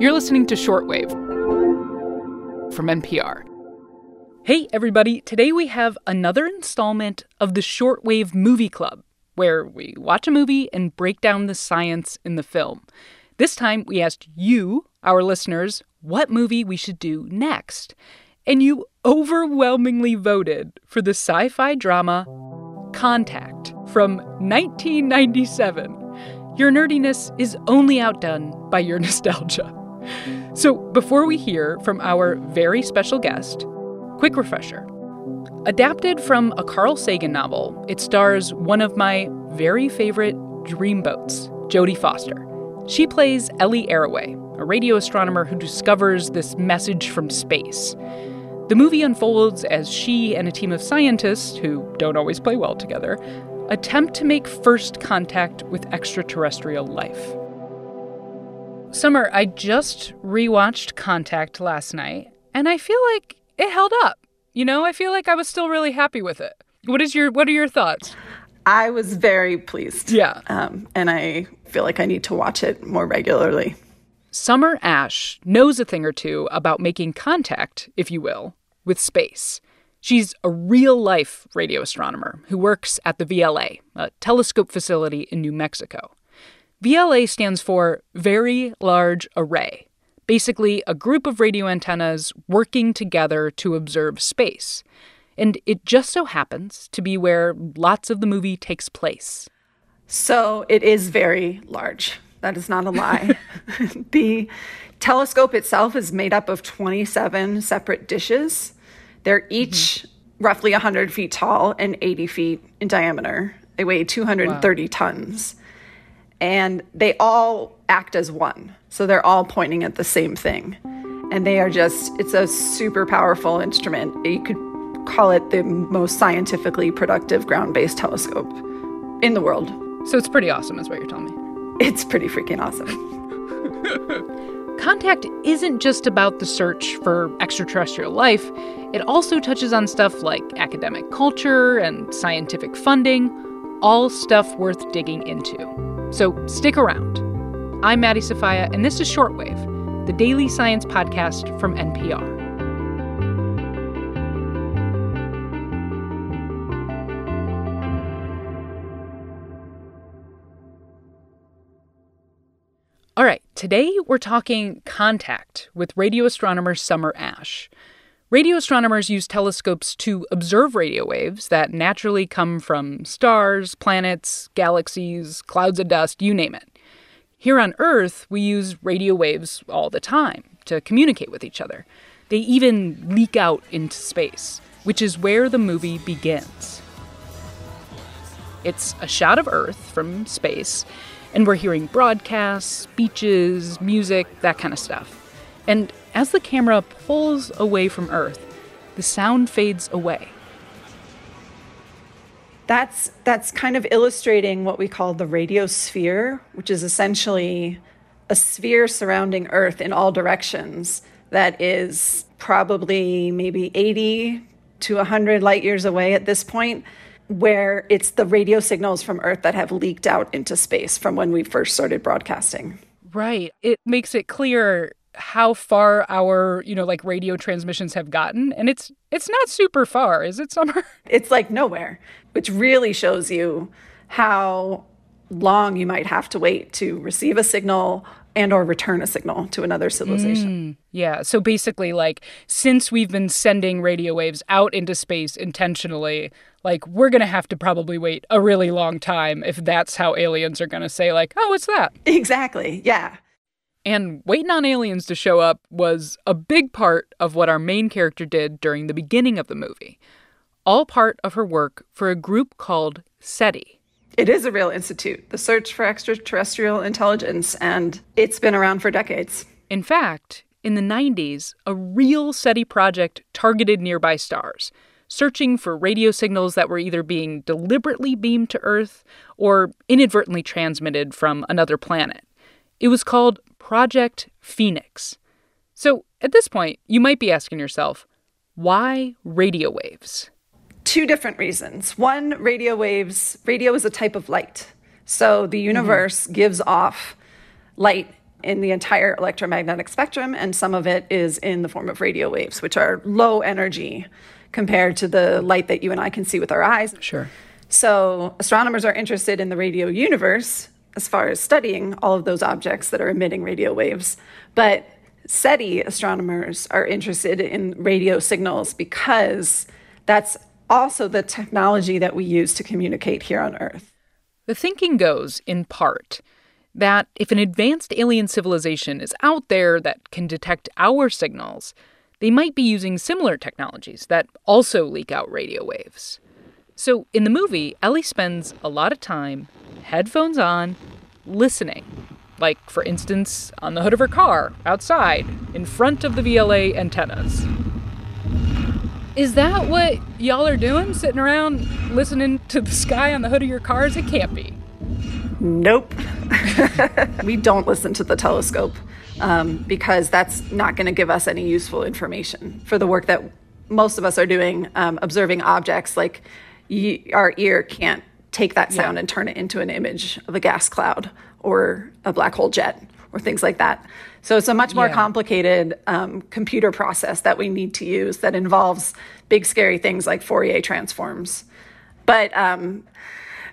You're listening to Shortwave from NPR. Hey, everybody. Today we have another installment of the Shortwave Movie Club, where we watch a movie and break down the science in the film. This time we asked you, our listeners, what movie we should do next. And you overwhelmingly voted for the sci fi drama Contact from 1997. Your nerdiness is only outdone by your nostalgia. So, before we hear from our very special guest, quick refresher. Adapted from a Carl Sagan novel, it stars one of my very favorite dreamboats, Jodie Foster. She plays Ellie Arroway, a radio astronomer who discovers this message from space. The movie unfolds as she and a team of scientists, who don't always play well together, attempt to make first contact with extraterrestrial life. Summer, I just rewatched Contact last night, and I feel like it held up. You know, I feel like I was still really happy with it. What is your what are your thoughts? I was very pleased. Yeah. Um, and I feel like I need to watch it more regularly. Summer Ash knows a thing or two about making contact, if you will, with space. She's a real life radio astronomer who works at the VLA, a telescope facility in New Mexico. VLA stands for Very Large Array, basically a group of radio antennas working together to observe space. And it just so happens to be where lots of the movie takes place. So it is very large. That is not a lie. the telescope itself is made up of 27 separate dishes. They're each mm-hmm. roughly 100 feet tall and 80 feet in diameter. They weigh 230 wow. tons and they all act as one. So they're all pointing at the same thing. And they are just, it's a super powerful instrument. You could call it the most scientifically productive ground based telescope in the world. So it's pretty awesome, is what you're telling me. It's pretty freaking awesome. Contact isn't just about the search for extraterrestrial life, it also touches on stuff like academic culture and scientific funding, all stuff worth digging into. So stick around. I'm Maddie Sofia, and this is Shortwave, the daily science podcast from NPR. All right, today we're talking contact with radio astronomer Summer Ash. Radio astronomers use telescopes to observe radio waves that naturally come from stars, planets, galaxies, clouds of dust, you name it. Here on Earth, we use radio waves all the time to communicate with each other. They even leak out into space, which is where the movie begins. It's a shot of Earth from space, and we're hearing broadcasts, speeches, music, that kind of stuff. And as the camera pulls away from Earth, the sound fades away. That's that's kind of illustrating what we call the radiosphere, which is essentially a sphere surrounding Earth in all directions that is probably maybe 80 to 100 light years away at this point, where it's the radio signals from Earth that have leaked out into space from when we first started broadcasting. Right. It makes it clear how far our you know like radio transmissions have gotten and it's it's not super far is it summer it's like nowhere which really shows you how long you might have to wait to receive a signal and or return a signal to another civilization. Mm, yeah, so basically like since we've been sending radio waves out into space intentionally, like we're going to have to probably wait a really long time if that's how aliens are going to say like, "Oh, what's that?" Exactly. Yeah. And waiting on aliens to show up was a big part of what our main character did during the beginning of the movie. All part of her work for a group called SETI. It is a real institute, the Search for Extraterrestrial Intelligence, and it's been around for decades. In fact, in the 90s, a real SETI project targeted nearby stars, searching for radio signals that were either being deliberately beamed to Earth or inadvertently transmitted from another planet. It was called Project Phoenix. So at this point, you might be asking yourself, why radio waves? Two different reasons. One, radio waves, radio is a type of light. So the mm-hmm. universe mm-hmm. gives off light in the entire electromagnetic spectrum, and some of it is in the form of radio waves, which are low energy compared to the light that you and I can see with our eyes. Sure. So, astronomers are interested in the radio universe as far as studying all of those objects that are emitting radio waves. But SETI astronomers are interested in radio signals because that's also the technology that we use to communicate here on Earth. The thinking goes, in part, that if an advanced alien civilization is out there that can detect our signals, they might be using similar technologies that also leak out radio waves. So in the movie, Ellie spends a lot of time, headphones on, listening. Like, for instance, on the hood of her car, outside, in front of the VLA antennas. Is that what y'all are doing? Sitting around listening to the sky on the hood of your cars? It can't be. Nope. we don't listen to the telescope um, because that's not going to give us any useful information for the work that most of us are doing, um, observing objects. Like y- our ear can't take that sound yeah. and turn it into an image of a gas cloud or a black hole jet or things like that. So it's a much more yeah. complicated um, computer process that we need to use that involves big, scary things like Fourier transforms. But um,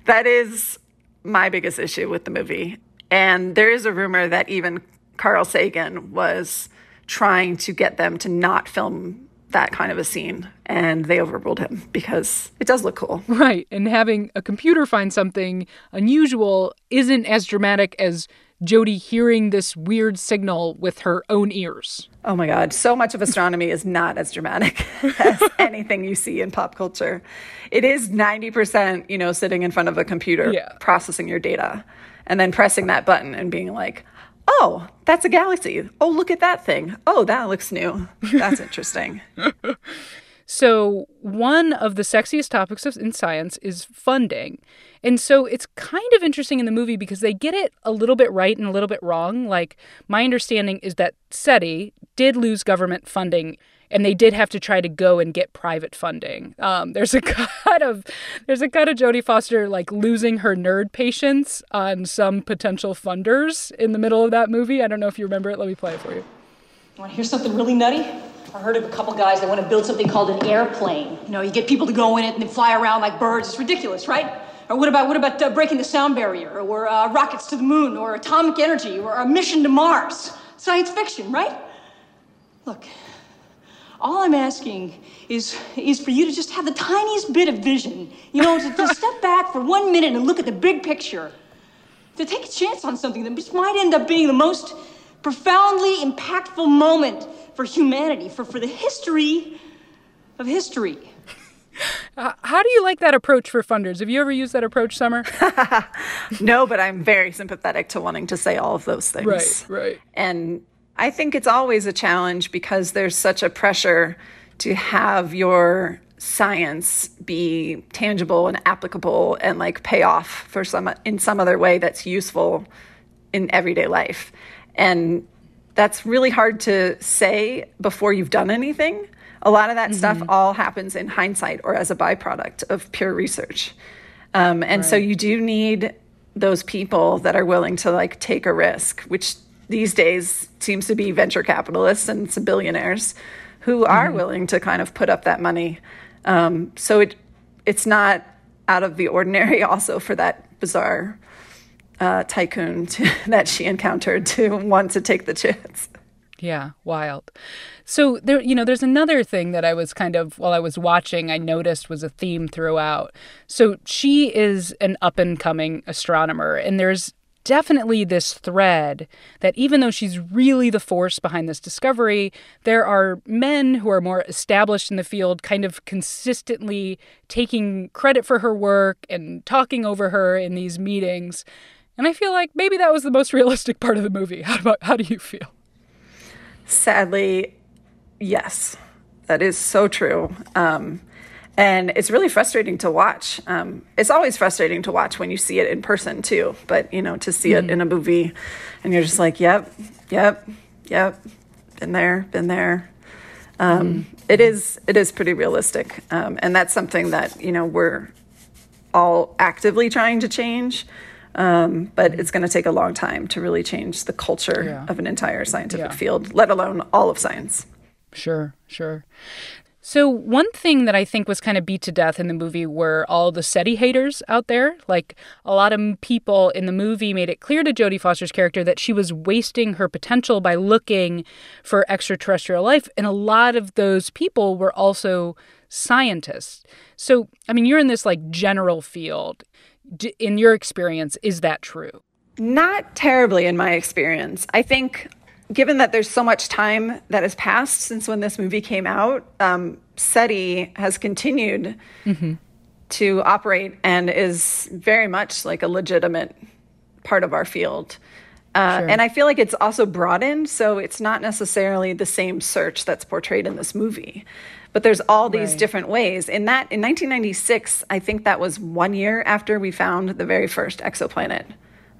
that is my biggest issue with the movie. And there is a rumor that even Carl Sagan was trying to get them to not film that kind of a scene and they overruled him because it does look cool. Right. And having a computer find something unusual isn't as dramatic as Jodie hearing this weird signal with her own ears. Oh my God. So much of astronomy is not as dramatic as anything you see in pop culture. It is 90%, you know, sitting in front of a computer yeah. processing your data and then pressing that button and being like, oh, that's a galaxy. Oh, look at that thing. Oh, that looks new. That's interesting. so, one of the sexiest topics in science is funding. And so it's kind of interesting in the movie because they get it a little bit right and a little bit wrong. Like, my understanding is that SETI did lose government funding and they did have to try to go and get private funding. Um, there's a cut of there's a cut of Jodie Foster like losing her nerd patience on some potential funders in the middle of that movie. I don't know if you remember it. Let me play it for you. Want to hear something really nutty? I heard of a couple guys that want to build something called an airplane. You know, you get people to go in it and then fly around like birds. It's ridiculous, right? Or what about what about uh, breaking the sound barrier, or uh, rockets to the moon, or atomic energy, or a mission to Mars? Science fiction, right? Look, all I'm asking is, is for you to just have the tiniest bit of vision, you know, to, to step back for one minute and look at the big picture, to take a chance on something that just might end up being the most profoundly impactful moment for humanity, for, for the history of history. How do you like that approach for funders? Have you ever used that approach, Summer? no, but I'm very sympathetic to wanting to say all of those things. Right, right. And I think it's always a challenge because there's such a pressure to have your science be tangible and applicable and like pay off for some in some other way that's useful in everyday life. And that's really hard to say before you've done anything. A lot of that mm-hmm. stuff all happens in hindsight or as a byproduct of pure research. Um, and right. so you do need those people that are willing to like take a risk, which these days seems to be venture capitalists and some billionaires who are mm-hmm. willing to kind of put up that money. Um, so it it's not out of the ordinary also for that bizarre uh, tycoon to, that she encountered to want to take the chance. Yeah, wild. So there, you know, there's another thing that I was kind of while I was watching, I noticed was a theme throughout. So she is an up and coming astronomer, and there's definitely this thread that even though she's really the force behind this discovery, there are men who are more established in the field kind of consistently taking credit for her work and talking over her in these meetings. And I feel like maybe that was the most realistic part of the movie. How about how do you feel? Sadly, yes. That is so true. Um, and it's really frustrating to watch. Um, it's always frustrating to watch when you see it in person too, but you know, to see mm-hmm. it in a movie, and you're just like, yep, yep, yep, been there, been there. Um, mm-hmm. it is it is pretty realistic, um, and that's something that you know we're all actively trying to change. Um, but it's going to take a long time to really change the culture Yeah. of an entire scientific Yeah. field, let alone all of science. Sure, sure. So, one thing that I think was kind of beat to death in the movie were all the SETI haters out there. Like, a lot of people in the movie made it clear to Jodie Foster's character that she was wasting her potential by looking for extraterrestrial life. And a lot of those people were also scientists. So, I mean, you're in this like general field. In your experience, is that true? Not terribly in my experience. I think, given that there's so much time that has passed since when this movie came out, um, SETI has continued to operate and is very much like a legitimate part of our field. Uh, And I feel like it's also broadened, so it's not necessarily the same search that's portrayed in this movie. But there's all these Right. different ways. In that, in 1996, I think that was one year after we found the very first exoplanet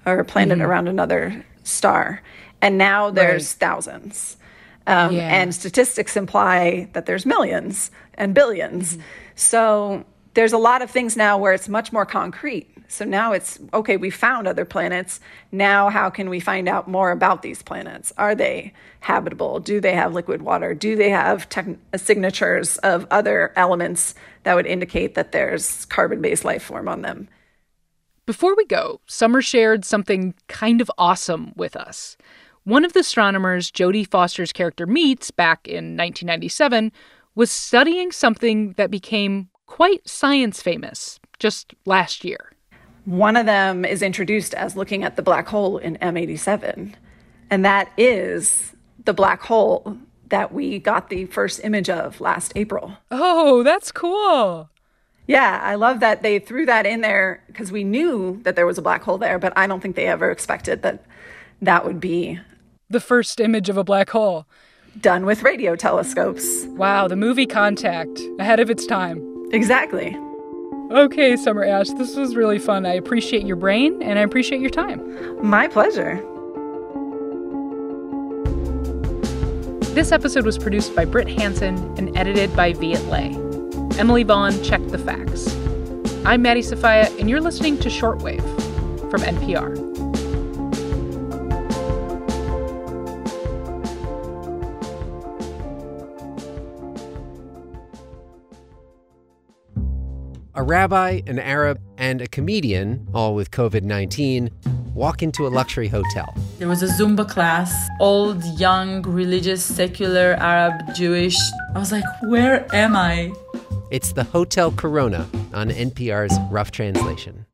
or planet around another star. And now there's thousands. Um, Yeah. And statistics imply that there's millions and 1000000000s So there's a lot of things now where it's much more concrete. So now it's okay, we found other planets. Now, how can we find out more about these planets? Are they habitable? Do they have liquid water? Do they have signatures of other elements that would indicate that there's carbon based life form on them? Before we go, Summer shared something kind of awesome with us. One of the astronomers Jodie Foster's character meets back in 1997 was studying something that became quite science famous just last year. One of them is introduced as looking at the black hole in M87. And that is the black hole that we got the first image of last April. Oh, that's cool. Yeah, I love that they threw that in there because we knew that there was a black hole there, but I don't think they ever expected that that would be The first image of a black hole. done with radio telescopes. Wow, the movie Contact, ahead of its time. Exactly. Okay, Summer Ash, this was really fun. I appreciate your brain and I appreciate your time. My pleasure. This episode was produced by Brit Hanson and edited by Viet Le. Emily Vaughn checked the facts. I'm Maddie Sofia, and you're listening to Shortwave from NPR. A rabbi, an Arab, and a comedian, all with COVID 19, walk into a luxury hotel. There was a Zumba class, old, young, religious, secular, Arab, Jewish. I was like, where am I? It's the Hotel Corona on NPR's Rough Translation.